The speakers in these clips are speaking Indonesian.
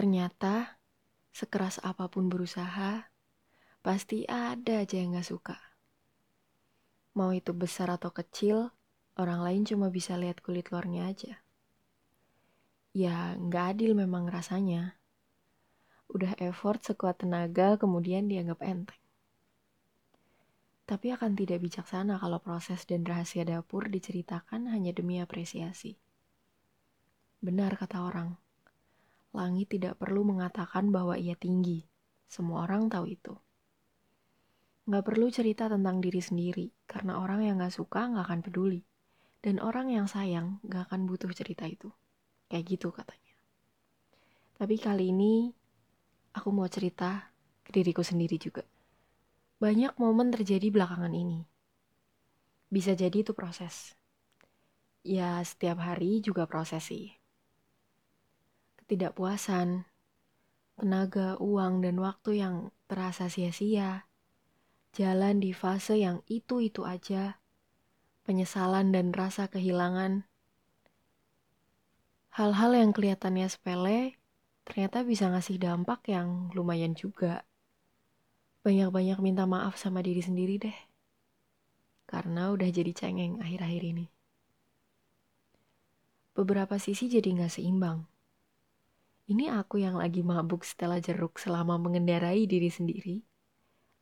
Ternyata, sekeras apa pun berusaha, pasti ada aja yang gak suka. Mau itu besar atau kecil, orang lain cuma bisa lihat kulit luarnya aja. Ya, gak adil memang rasanya. Udah effort sekuat tenaga, kemudian dianggap enteng. Tapi akan tidak bijaksana kalau proses dan rahasia dapur diceritakan hanya demi apresiasi. Benar kata orang, langit tidak perlu mengatakan bahwa ia tinggi. Semua orang tahu itu. Nggak perlu cerita tentang diri sendiri, karena orang yang nggak suka nggak akan peduli. Dan orang yang sayang nggak akan butuh cerita itu. Kayak gitu katanya. Tapi kali ini, aku mau cerita ke diriku sendiri juga. Banyak momen terjadi belakangan ini. Bisa jadi itu proses. Ya, setiap hari juga proses sih. Ketidakpuasan, tenaga, uang, dan waktu yang terasa sia-sia. Jalan di fase yang itu-itu aja. Penyesalan dan rasa kehilangan. Hal-hal yang kelihatannya sepele, ternyata bisa ngasih dampak yang lumayan juga banyak-banyak minta maaf sama diri sendiri deh. Karena udah jadi cengeng akhir-akhir ini. Beberapa sisi jadi gak seimbang. Ini aku yang lagi mabuk setelah jeruk selama mengendarai diri sendiri?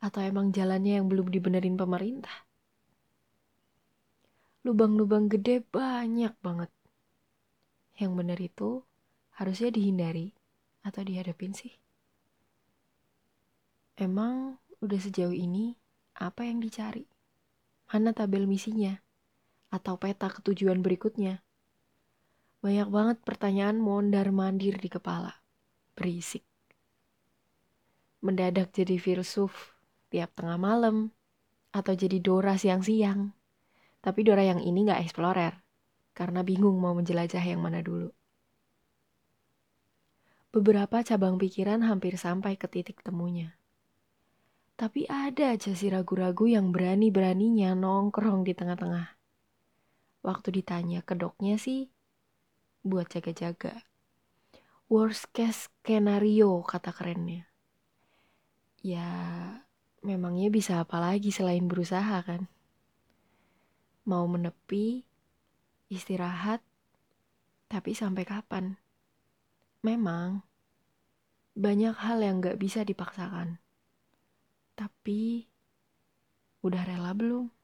Atau emang jalannya yang belum dibenerin pemerintah? Lubang-lubang gede banyak banget. Yang bener itu harusnya dihindari atau dihadapin sih? Emang udah sejauh ini apa yang dicari? Mana tabel misinya? Atau peta ketujuan berikutnya? Banyak banget pertanyaan mondar-mandir di kepala. Berisik. Mendadak jadi filsuf tiap tengah malam. Atau jadi Dora siang-siang. Tapi Dora yang ini gak explorer. Karena bingung mau menjelajah yang mana dulu. Beberapa cabang pikiran hampir sampai ke titik temunya. Tapi ada aja si ragu-ragu yang berani-beraninya nongkrong di tengah-tengah. Waktu ditanya ke doknya sih, buat jaga-jaga. Worst case scenario, kata kerennya. Ya, memangnya bisa apa lagi selain berusaha kan? Mau menepi, istirahat, tapi sampai kapan? Memang, banyak hal yang gak bisa dipaksakan. Tapi, udah rela belum?